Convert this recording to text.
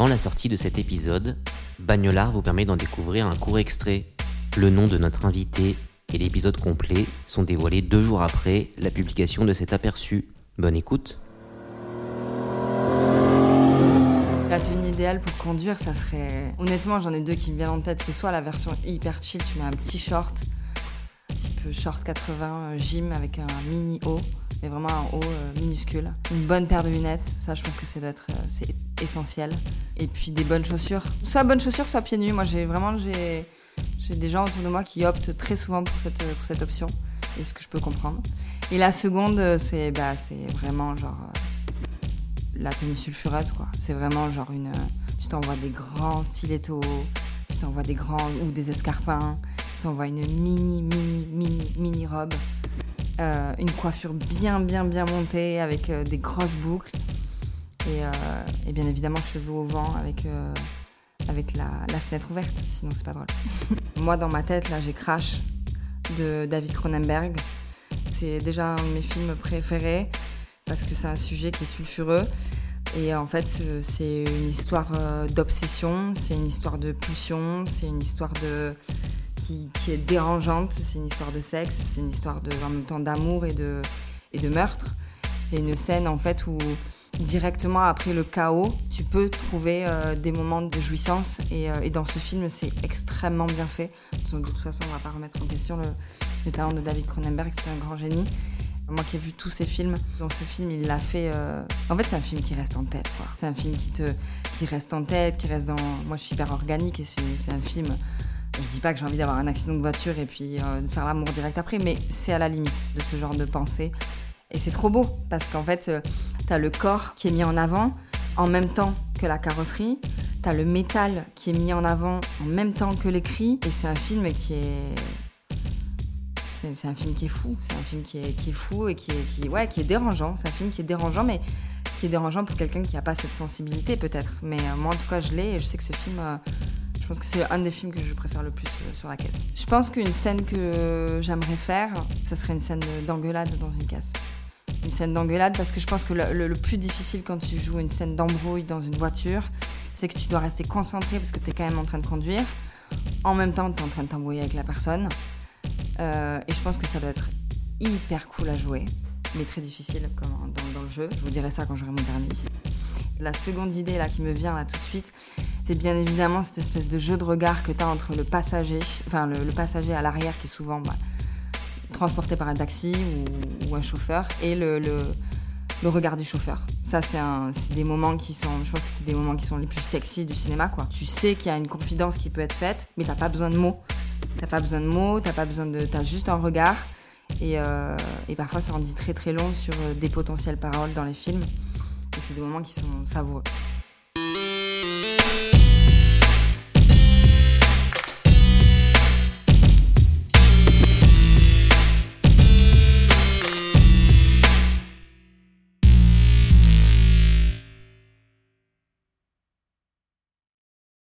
Avant la sortie de cet épisode, Bagnolard vous permet d'en découvrir un court extrait. Le nom de notre invité et l'épisode complet sont dévoilés deux jours après la publication de cet aperçu. Bonne écoute. La tenue idéale pour conduire, ça serait. Honnêtement, j'en ai deux qui me viennent en tête. C'est soit la version hyper chill, tu mets un petit short, un petit peu short 80, euh, gym avec un mini haut, mais vraiment un haut euh, minuscule. Une bonne paire de lunettes, ça je pense que c'est être, euh, c'est essentiel. Et puis des bonnes chaussures. Soit bonnes chaussures, soit pieds nus. Moi j'ai vraiment j'ai, des gens autour de moi qui optent très souvent pour cette, pour cette option. Et ce que je peux comprendre. Et la seconde, c'est bah, vraiment genre la tenue sulfureuse, quoi. C'est vraiment genre une. Tu t'envoies des grands stilettos, tu t'envoies des grands. ou des escarpins, tu t'envoies une mini, mini, mini, mini robe, euh, une coiffure bien, bien, bien montée avec euh, des grosses boucles, et, euh, et, bien évidemment cheveux au vent avec. avec la, la, fenêtre ouverte, sinon c'est pas drôle. Moi dans ma tête, là j'ai Crash de David Cronenberg. C'est déjà un de mes films préférés parce que c'est un sujet qui est sulfureux. Et en fait, c'est une histoire d'obsession, c'est une histoire de pulsion, c'est une histoire de qui, est dérangeante, c'est une histoire de sexe, c'est une histoire en même temps d'amour et de, et de meurtre. Il y a une scène en fait où directement après le chaos, tu peux trouver euh, des moments de jouissance. Et, euh, et dans ce film, c'est extrêmement bien fait. De toute façon, on va pas remettre en question le, le talent de David Cronenberg, c'était un grand génie. Moi qui ai vu tous ces films, dans ce film, il l'a fait. Euh... En fait, c'est un film qui reste en tête. C'est un film qui te, qui reste en tête, qui reste dans. Moi, je suis hyper organique et c'est un film. Je dis pas que j'ai envie d'avoir un accident de voiture et puis euh, de faire l'amour direct après, mais c'est à la limite de ce genre de pensée. Et c'est trop beau parce qu'en fait, euh, t'as le corps qui est mis en avant en même temps que la carrosserie. T'as le métal qui est mis en avant en même temps que les cris. Et c'est un film qui est c'est un film qui est fou. C'est un film qui est, qui est fou et qui est, qui, ouais, qui est dérangeant. C'est un film qui est dérangeant, mais qui est dérangeant pour quelqu'un qui n'a pas cette sensibilité, peut-être. Mais euh, moi, en tout cas, je l'ai et je sais que ce film. Euh, pense que c'est un des films que je préfère le plus euh, sur la caisse. Je pense qu'une scène que j'aimerais faire, ça serait une scène d'engueulade dans une caisse. Une scène d'engueulade parce que je pense que le, plus difficile quand tu joues une scène d'embrouille dans une voiture, c'est que tu dois rester concentré parce que tu es quand même en train de conduire. En même temps, tu es en train de t'embrouiller avec la personne. Euh, et je pense que ça doit être hyper cool à jouer, mais très difficile comme dans, le jeu. Je vous dirai ça quand j'aurai mon permis. La seconde idée là qui me vient là tout de suite, c'est bien évidemment cette espèce de jeu de regard que tu as entre le passager, enfin le, passager à l'arrière qui est souvent bah, transporté par un taxi ou, un chauffeur, et le, regard du chauffeur. Ça, c'est des moments qui sont, je pense que c'est des moments qui sont les plus sexy du cinéma. Tu sais qu'il y a une confidence qui peut être faite, mais t'as pas besoin de mots. T'as pas besoin de mots, t'as pas besoin de, t'as juste un regard. Et, euh, parfois, ça en dit très très long sur euh, des potentielles paroles dans les films. Et c'est des moments qui sont savoureux.